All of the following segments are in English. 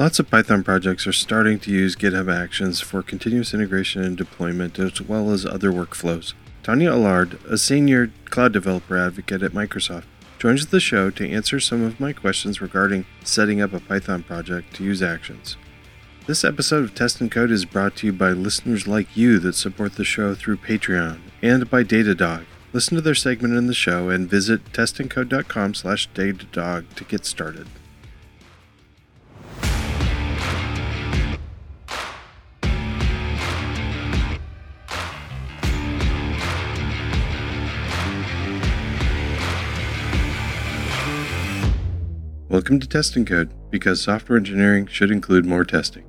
Lots of Python projects are starting to use GitHub Actions for continuous integration and deployment, as well as other workflows. Tania Allard, a senior cloud developer advocate at Microsoft, joins the show to answer some of my questions regarding setting up a Python project to use Actions. This episode of Test and Code is brought to you by listeners like you that support the show through Patreon and by Datadog. Listen to their segment in the show and visit testandcode.com slash datadog to get started. Welcome to Test and Code, because software engineering should include more testing.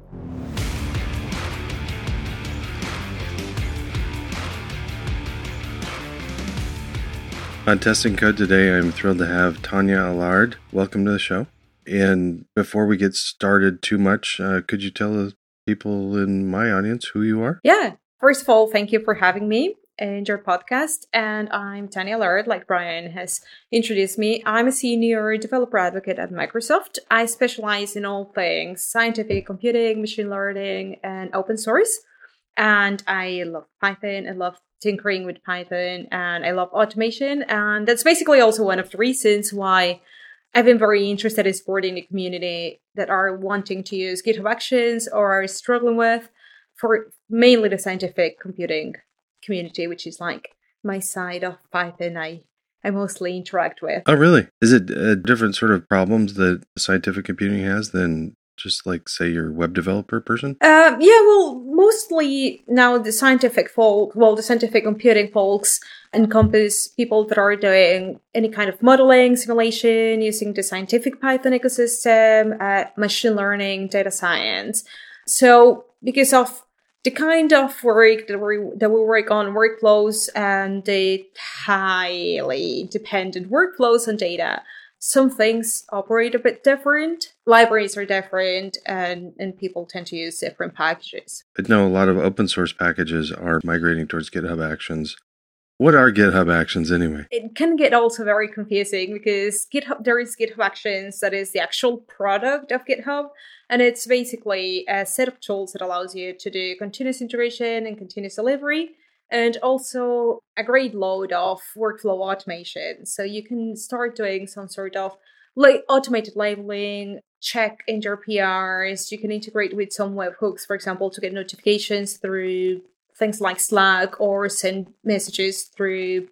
On Test and Code today, I'm thrilled to have Tania Allard. Welcome to the show. And before we get started too much, uh, could you tell the people in my audience who you are? Yeah. First of all, thank you for having me and your podcast. And I'm Tania Allard, like Brian has introduced me. I'm a senior developer advocate at Microsoft. I specialize in all things scientific computing, machine learning, and open source. And I love Python. I love tinkering with Python and I love automation. And that's basically also one of the reasons why I've been very interested in supporting the community that are wanting to use GitHub Actions or are struggling with for mainly the scientific computing community, which is like my side of Python I I mostly interact with. Oh, really? Is it a different sort of problems that scientific computing has than just like say your web developer person? Um, yeah, well, mostly now the scientific folk, well, the scientific computing folks encompass people that are doing any kind of modeling, simulation, using the scientific Python ecosystem, uh, machine learning, data science. So because of the kind of work that we that we work on workflows and the highly dependent workflows on data. Some things operate a bit different libraries are different and and people tend to use different packages. I know a lot of open source packages are migrating towards github actions what are github actions anyway it can get also very confusing because github there is github actions that is the actual product of github and it's basically a set of tools that allows you to do continuous integration and continuous delivery, and also a great load of workflow automation. So you can start doing some sort of like automated labeling, check in your PRs. You can integrate with some webhooks, for example, to get notifications through things like Slack or send messages through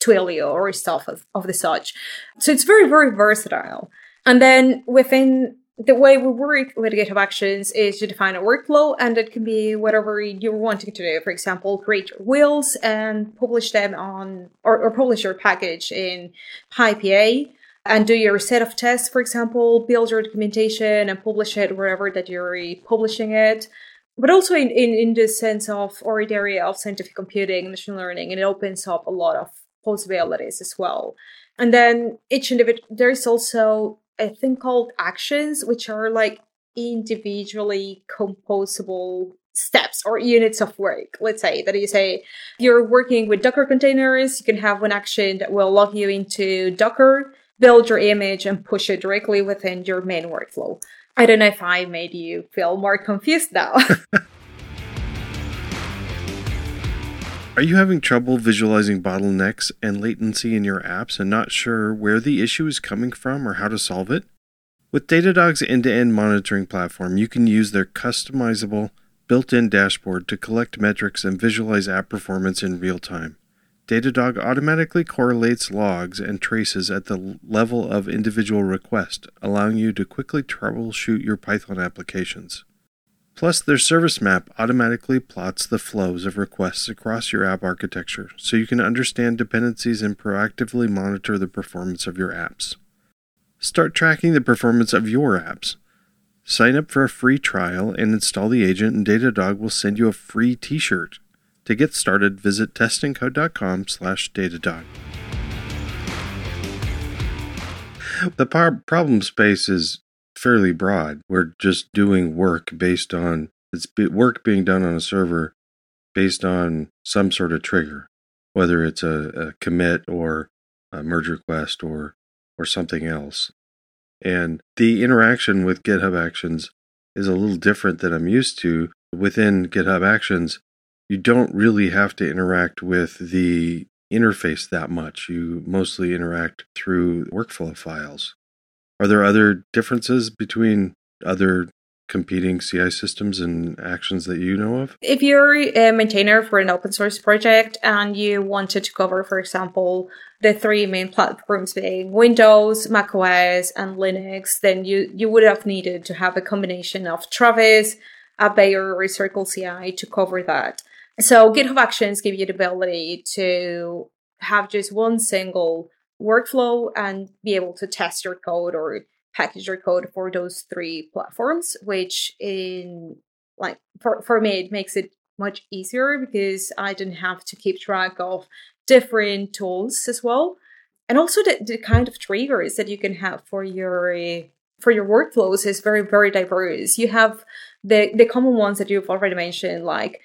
Twilio or stuff of, of the such. So it's very, very versatile. And then within the way we work with GitHub Actions is to define a workflow, and it can be whatever you're wanting to do. For example, create your wheels and publish them on, or, or publish your package in PyPA, and do your set of tests, for example, build your documentation and publish it wherever that you're publishing it. But also in, in, in the sense of, or the area of scientific computing machine learning, and it opens up a lot of possibilities as well. And then each individual, there's also a thing called actions, which are like individually composable steps or units of work. Let's say that you say you're working with Docker containers, you can have one action that will log you into Docker, build your image, and push it directly within your main workflow. I don't know if I made you feel more confused now. Are you having trouble visualizing bottlenecks and latency in your apps and not sure where the issue is coming from or how to solve it? With Datadog's end to end monitoring platform, you can use their customizable built in dashboard to collect metrics and visualize app performance in real time. Datadog automatically correlates logs and traces at the level of individual request, allowing you to quickly troubleshoot your Python applications. Plus, their service map automatically plots the flows of requests across your app architecture so you can understand dependencies and proactively monitor the performance of your apps. Start tracking the performance of your apps. Sign up for a free trial and install the agent, and Datadog will send you a free t shirt. To get started, visit testandcode.com slash datadog. The problem space is fairly broad. We're just doing work based on it's work being done on a server based on some sort of trigger, whether it's a, a commit or a merge request or or something else. And the interaction with GitHub Actions is a little different than I'm used to. Within GitHub Actions, you don't really have to interact with the interface that much. You mostly interact through workflow files. Are there other differences between other competing CI systems and actions that you know of? If you're a maintainer for an open source project and you wanted to cover, for example, the three main platforms being Windows, macOS, and Linux, then you, you would have needed to have a combination of Travis, AppVeyor, or Circle CI to cover that. So GitHub Actions give you the ability to have just one single workflow and be able to test your code or package your code for those three platforms, which in like for, for me it makes it much easier because I didn't have to keep track of different tools as well. And also the, the kind of triggers that you can have for your for your workflows is very, very diverse. You have the the common ones that you've already mentioned, like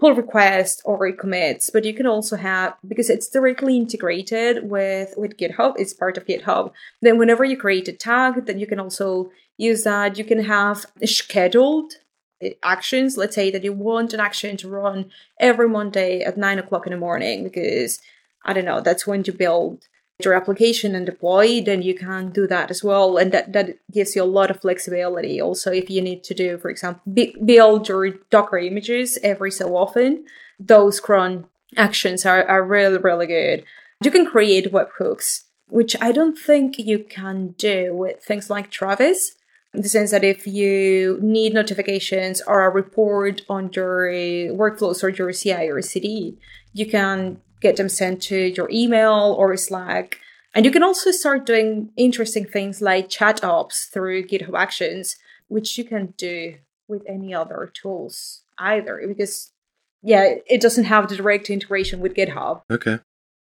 pull request or commits, but you can also have because it's directly integrated with with GitHub. It's part of GitHub. Then whenever you create a tag, then you can also use that. You can have scheduled eh, actions. Let's say that you want an action to run every Monday at nine o'clock in the morning because I don't know. That's when you build your application and deploy, then you can do that as well. And that, that gives you a lot of flexibility. Also, if you need to do, for example, build your Docker images every so often, those cron actions are, are really, really good. You can create webhooks, which I don't think you can do with things like Travis. In the sense that if you need notifications or a report on your workflows or your CI or CD, you can get them sent to your email or Slack. And you can also start doing interesting things like chat ops through GitHub Actions, which you can do with any other tools either, because yeah, it doesn't have the direct integration with GitHub. Okay.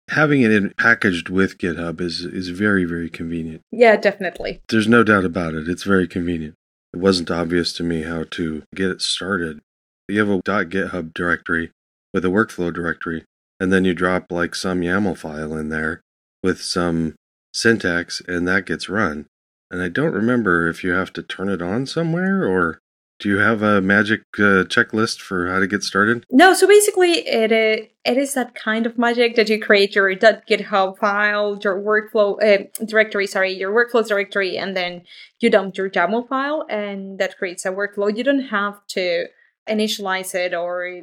Having it in, packaged with GitHub is is very very convenient. Yeah, definitely. There's no doubt about it. It's very convenient. It wasn't obvious to me how to get it started. You have a .github directory with a workflow directory and then you drop like some YAML file in there with some syntax, and that gets run. And I don't remember if you have to turn it on somewhere or do you have a magic uh, checklist for how to get started? No, so basically it uh, it is that kind of magic that you create your .github file, your workflow uh, directory, sorry, your workflows directory, and then you dump your YAML file, and that creates a workflow. You don't have to initialize it or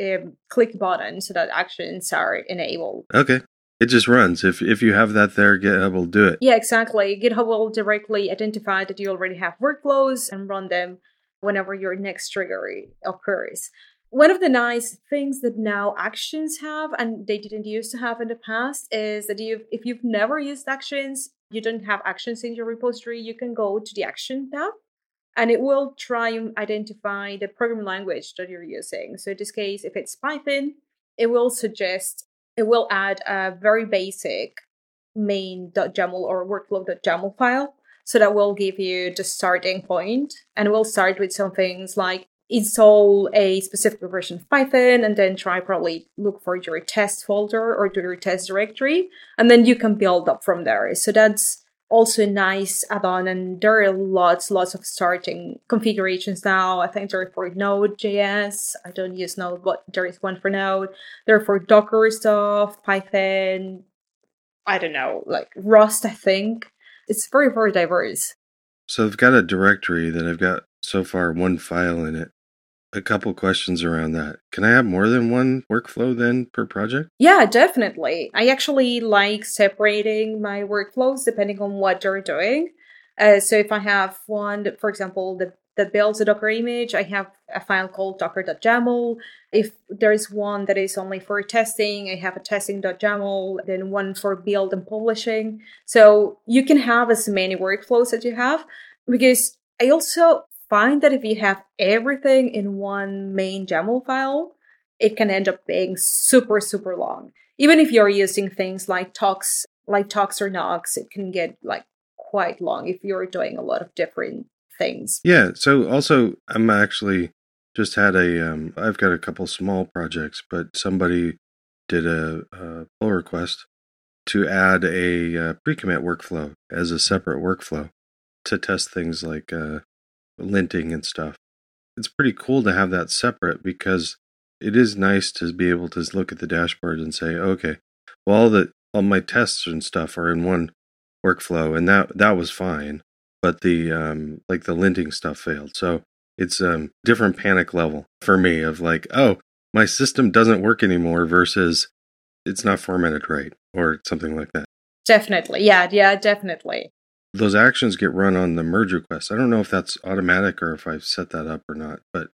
um, click button so that actions are enabled. Okay. It just runs. If if you have that there, GitHub will do it. Yeah, exactly. GitHub will directly identify that you already have workflows and run them whenever your next trigger occurs. One of the nice things that now actions have and they didn't used to have in the past is that you if you've never used actions, you don't have actions in your repository, you can go to the action tab and it will try and identify the program language that you're using. So in this case, if it's Python, it will suggest, it will add a very basic main.yaml or workflow.yaml file. So that will give you the starting point and we'll start with some things like install a specific version of Python and then try probably look for your test folder or your test directory. And then you can build up from there. So that's also nice add-on and there are lots lots of starting configurations now. I think there are for node.js i don't use node but there is one for node. There are for docker stuff python. I don't know like rust i think. It's very very diverse. So i've got a directory that i've got so far one file in it a couple questions around that. Can I have more than one workflow then per project? Yeah, definitely. I actually like separating my workflows depending on what they're doing. Uh, so if I have one, for example, that, that builds a Docker image, I have a file called docker.yaml. If there's one that is only for testing, I have a testing.yaml, then one for build and publishing. So you can have as many workflows as you have because I also find that if you have everything in one main YAML file, it can end up being super, super long. Even if you're using things like Tox, like Tox or Nox, it can get like quite long if you're doing a lot of different things. Yeah. So also, I'm actually just had a. Um, I've got a couple small projects, but somebody did a, a pull request to add a uh, pre-commit workflow as a separate workflow to test things like uh, linting and stuff. It's pretty cool to have that separate because it is nice to be able to look at the dashboard and say, okay, well, all the all my tests and stuff are in one workflow, and that that was fine, but the um, like the linting stuff failed. So it's a um, different panic level for me of like, oh, my system doesn't work anymore versus it's not formatted right or something like that. Definitely. Yeah, yeah, definitely. Those actions get run on the merge request. I don't know if that's automatic or if I've set that up or not, but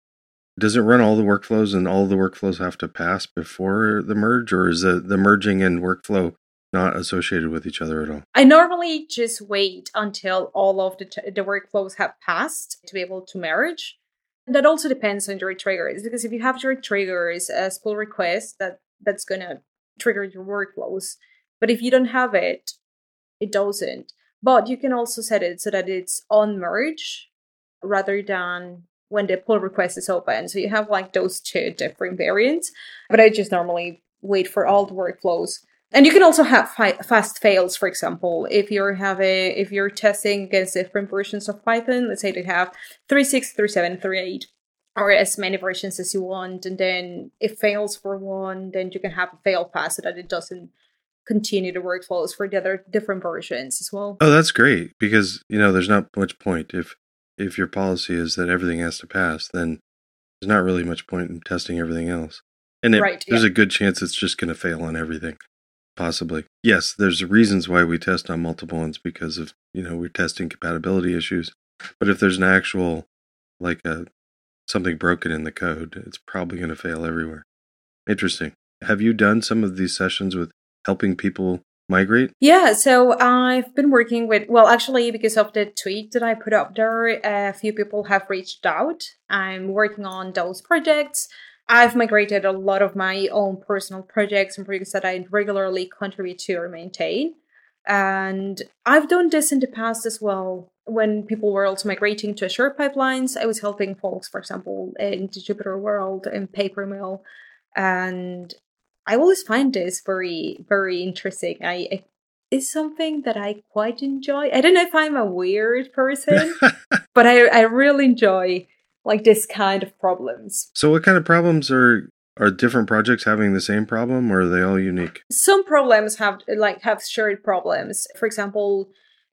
does it run all the workflows and all the workflows have to pass before the merge or is the, the merging and workflow not associated with each other at all? I normally just wait until all of the, t- the workflows have passed to be able to merge. That also depends on your triggers because if you have your triggers as pull requests, that that's gonna trigger your workflows. But if you don't have it, it doesn't. But you can also set it so that it's on merge rather than when the pull request is open. So you have like those two different variants. But I just normally wait for all the workflows. And you can also have fi- fast fails, for example, if you're having if you're testing against different versions of Python. Let's say they have 3.6, 3.7, 3.8, or as many versions as you want, and then it fails for one, then you can have a fail fast so that it doesn't continue the workflows for the other different versions as well. Oh, that's great because you know there's not much point if if your policy is that everything has to pass, then there's not really much point in testing everything else. And it, right, there's yeah. a good chance it's just going to fail on everything. Possibly. Yes, there's reasons why we test on multiple ones because of, you know, we're testing compatibility issues. But if there's an actual, like a, something broken in the code, it's probably going to fail everywhere. Interesting. Have you done some of these sessions with helping people migrate? Yeah, so I've been working with, well, actually, because of the tweet that I put up there, a few people have reached out. I'm working on those projects. I've migrated a lot of my own personal projects and projects that I regularly contribute to or maintain. And I've done this in the past as well. When people were also migrating to Azure pipelines, I was helping folks, for example, in the Jupyter World and Papermill. And I always find this very, very interesting. I, I is something that I quite enjoy. I don't know if I'm a weird person, but I, I really enjoy like this kind of problems. So what kind of problems are are different projects having the same problem or are they all unique? Some problems have like have shared problems. For example,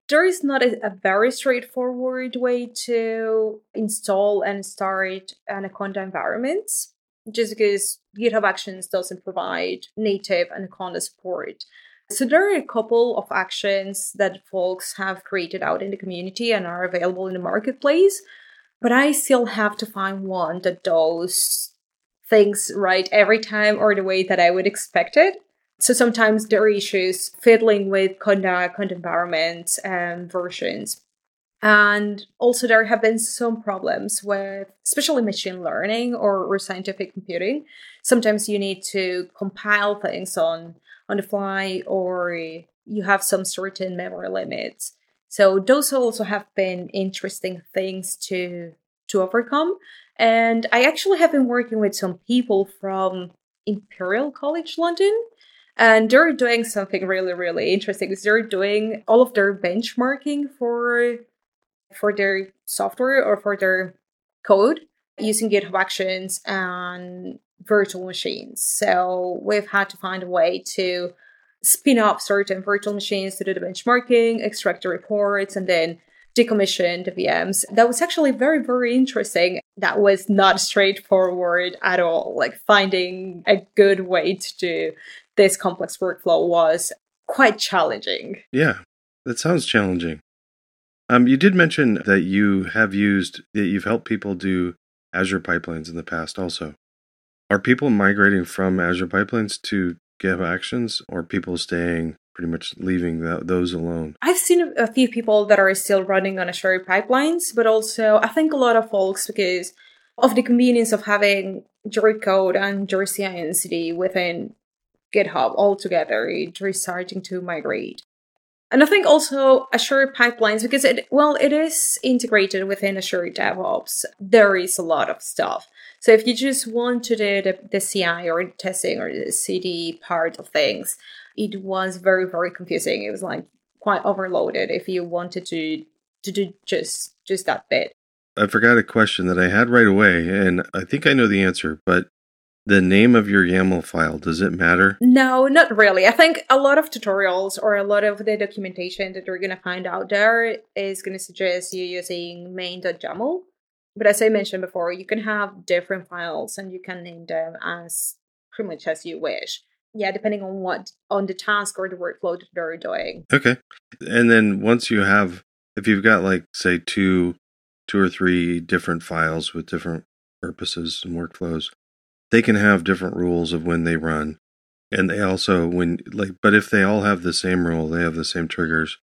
there is not a, a very straightforward way to install and start Anaconda environments just because GitHub Actions doesn't provide native Anaconda support. So there are a couple of actions that folks have created out in the community and are available in the marketplace but I still have to find one that does things right every time or the way that I would expect it. So sometimes there are issues fiddling with conda, conda environments and versions. And also there have been some problems with especially machine learning or, or scientific computing. Sometimes you need to compile things on on the fly or you have some certain memory limits. So those also have been interesting things to to overcome. And I actually have been working with some people from Imperial College London, and they're doing something really, really interesting. They're doing all of their benchmarking for for their software or for their code using GitHub Actions and virtual machines. So we've had to find a way to spin up certain virtual machines to do the benchmarking, extract the reports, and then decommission the VMs. That was actually very, very interesting. That was not straightforward at all. Like finding a good way to do this complex workflow was quite challenging. Yeah, that sounds challenging. Um, you did mention that you have used that you've helped people do Azure pipelines in the past also. Are people migrating from Azure pipelines to GitHub Actions or people staying pretty much leaving those alone. I've seen a few people that are still running on Azure pipelines, but also I think a lot of folks because of the convenience of having your code and your CI/CD within GitHub all together, they're starting to migrate. And I think also Azure pipelines, because it, well, it is integrated within Azure DevOps, there is a lot of stuff. So if you just want to do the, the CI or testing or the CD part of things, it was very, very confusing. It was like quite overloaded if you wanted to to do just just that bit. I forgot a question that I had right away, and I think I know the answer, but the name of your YAML file, does it matter? No, not really. I think a lot of tutorials or a lot of the documentation that you're going to find out there is going to suggest you using main.yaml. But as I mentioned before, you can have different files and you can name them as pretty much as you wish. Yeah, depending on what on the task or the workflow that you're doing. Okay. And then once you have if you've got like say two two or three different files with different purposes and workflows, they can have different rules of when they run. And they also when like but if they all have the same rule, they have the same triggers,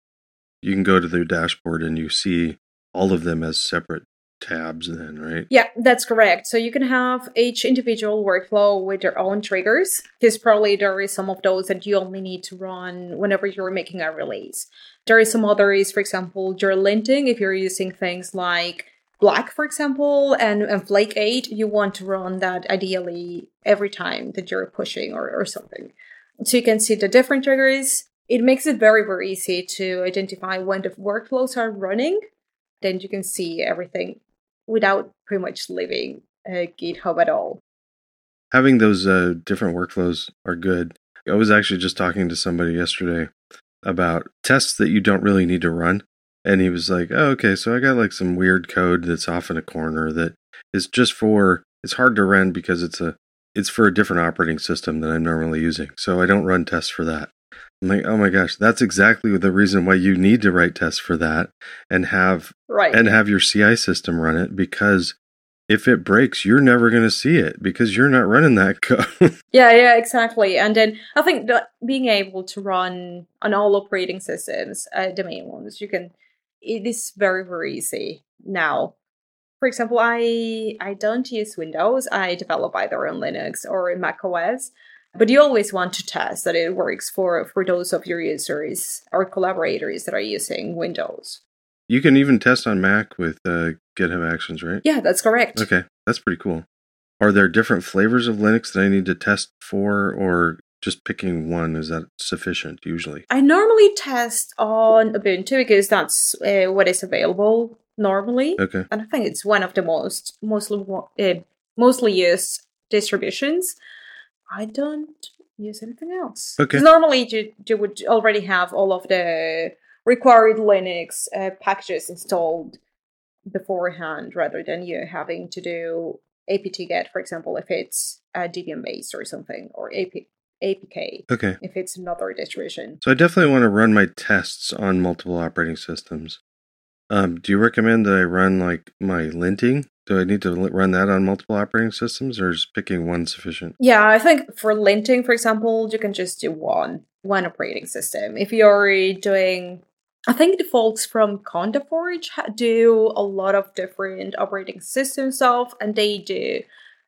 you can go to their dashboard and you see all of them as separate tabs then, right? Yeah, that's correct. So you can have each individual workflow with their own triggers, because probably there is some of those that you only need to run whenever you're making a release. There is some others, for example, your linting, if you're using things like Black, for example, and, and Flake 8, you want to run that ideally every time that you're pushing or, or something. So you can see the different triggers. It makes it very, very easy to identify when the workflows are running. Then you can see everything without pretty much leaving uh, GitHub at all. Having those uh, different workflows are good. I was actually just talking to somebody yesterday about tests that you don't really need to run. And he was like, oh, okay, so I got like some weird code that's off in a corner that is just for, it's hard to run because it's a, it's for a different operating system than I'm normally using. So I don't run tests for that. I'm like, oh my gosh, that's exactly the reason why you need to write tests for that and have right and have your CI system run it because if it breaks, you're never going to see it because you're not running that code. yeah, yeah, exactly. And then I think that being able to run on all operating systems, uh, the main ones, you can. It is very very easy now. For example, I I don't use Windows. I develop either on Linux or in Mac OS. But you always want to test that it works for, for those of your users or collaborators that are using Windows. You can even test on Mac with uh, GitHub Actions, right? Yeah, that's correct. Okay, that's pretty cool. Are there different flavors of Linux that I need to test for, or just picking one is that sufficient usually? I normally test on Ubuntu because that's uh, what is available normally. Okay. And I think it's one of the most mostly uh, mostly used distributions. I don't use anything else. Okay. Normally, you, you would already have all of the required Linux uh, packages installed beforehand rather than you having to do apt-get, for example, if it's uh, Debian based or something, or AP, APK Okay. if it's another distribution. So I definitely want to run my tests on multiple operating systems. Um, do you recommend that I run like my linting? Do I need to run that on multiple operating systems, or is picking one sufficient? Yeah, I think for linting, for example, you can just do one one operating system. If you're doing, I think defaults from CondaForge ha- do a lot of different operating system stuff, and they do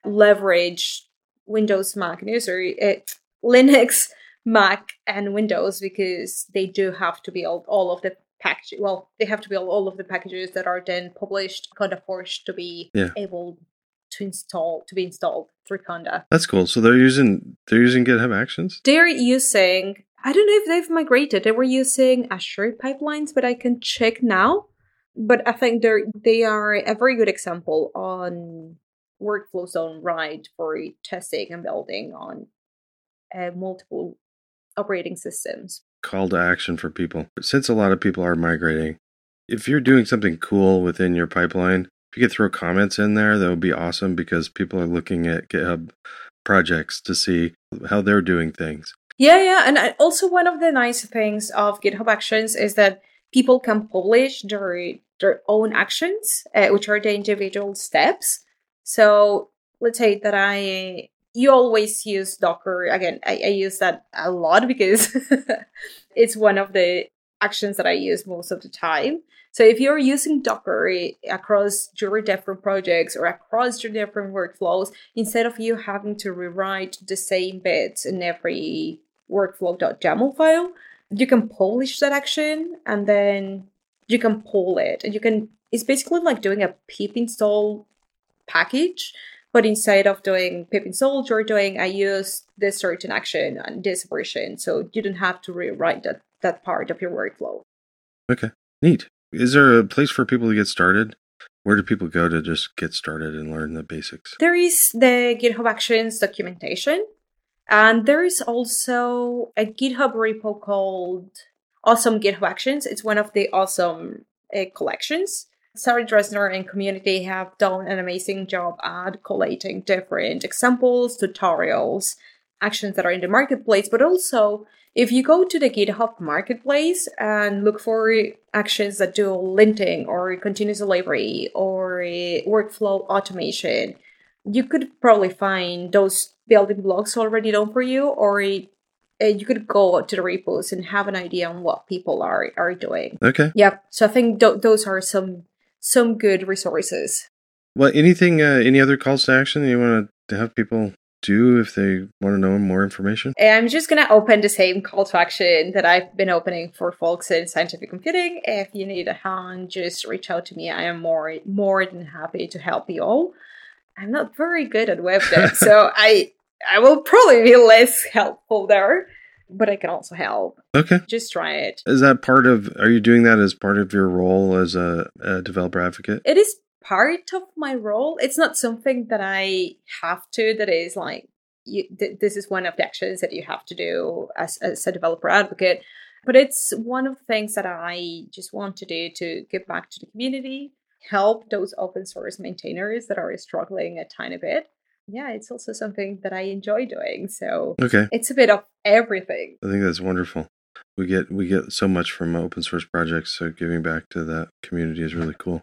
leverage Windows, Mac, and user it, Linux, Mac, and Windows because they do have to build all of the package. Well, they have to build all of the packages that are then published CondaForge to be Yeah. able to install to be installed through Conda. That's cool. So they're using they're using GitHub Actions. They're using I don't know if they've migrated. They were using Azure pipelines, but I can check now. But I think they're they are a very good example on workflows done right for testing and building on uh, multiple operating systems. Call to action for people. Since a lot of people are migrating, if you're doing something cool within your pipeline, if you could throw comments in there, that would be awesome because people are looking at GitHub projects to see how they're doing things. Yeah, yeah, and also one of the nice things of GitHub Actions is that people can publish their their own actions, uh, which are the individual steps. So let's say that I you always use Docker again. I, I use that a lot because it's one of the actions that I use most of the time. So if you're using Docker eh, across your different projects or across your different workflows, instead of you having to rewrite the same bits in every workflow.yaml file, you can publish that action and then you can pull it. And you can it's basically like doing a pip install package, but instead of doing pip install, you're doing I use this certain action and this version. So you don't have to rewrite that that part of your workflow. Okay, neat. Is there a place for people to get started Where do people go to just get started and learn the basics? There is the GitHub Actions documentation, and there is also a GitHub repo called Awesome GitHub Actions. It's one of the awesome uh, collections. Sarah Drasner and community have done an amazing job at collating different examples, tutorials, actions that are in the marketplace, but also if you go to the GitHub marketplace and look for actions that do linting or continuous delivery or workflow automation, you could probably find those building blocks already done for you, or uh, you could go to the repos and have an idea on what people are are doing. Okay. Yep. So I think th- those are some some good resources. Well, anything, uh, any other calls to action you want to have people do if they want to know more information? I'm just going to open the same call to action that I've been opening for folks in scientific computing. If you need a hand, just reach out to me. I am more more than happy to help you all. I'm not very good at web dev, so I I will probably be less helpful there, but I can also help. Okay. Just try it. Is that part of, are you doing that as part of your role as a, a developer advocate? It is part of my role. It's not something that I have to, that is like, you, th- this is one of the actions that you have to do as, as a developer advocate. But it's one of the things that I just want to do to give back to the community, help those open source maintainers that are struggling a tiny bit. Yeah, it's also something that I enjoy doing. So Okay. it's a bit of everything. I think that's wonderful. We get we get so much from open source projects, so giving back to that community is really cool.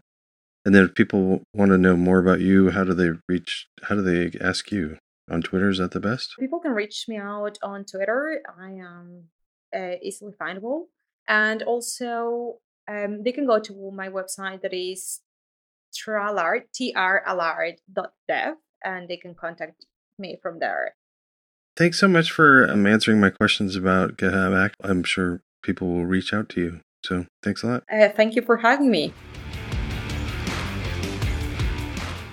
And then if people want to know more about you, how do they reach how do they ask you? On Twitter is that the best? People can reach me out on Twitter. I am uh, easily findable. And also, um, they can go to my website that is trallard, trallard.dev, and they can contact me from there. Thanks so much for um, answering my questions about GitHub Act. I'm sure people will reach out to you. So thanks a lot. Uh, thank you for having me.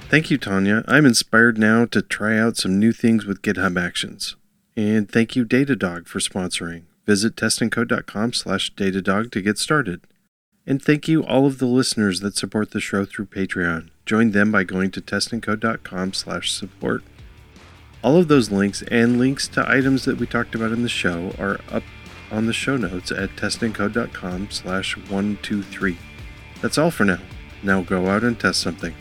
Thank you, Tania. I'm inspired now to try out some new things with GitHub Actions. And thank you, Datadog, for sponsoring. Visit testandcode.com slash Datadog to get started. And thank you all of the listeners that support the show through Patreon. Join them by going to testandcode.com slash support. All of those links and links to items that we talked about in the show are up on the show notes at testandcode.com slash 123. That's all for now. Now go out and test something.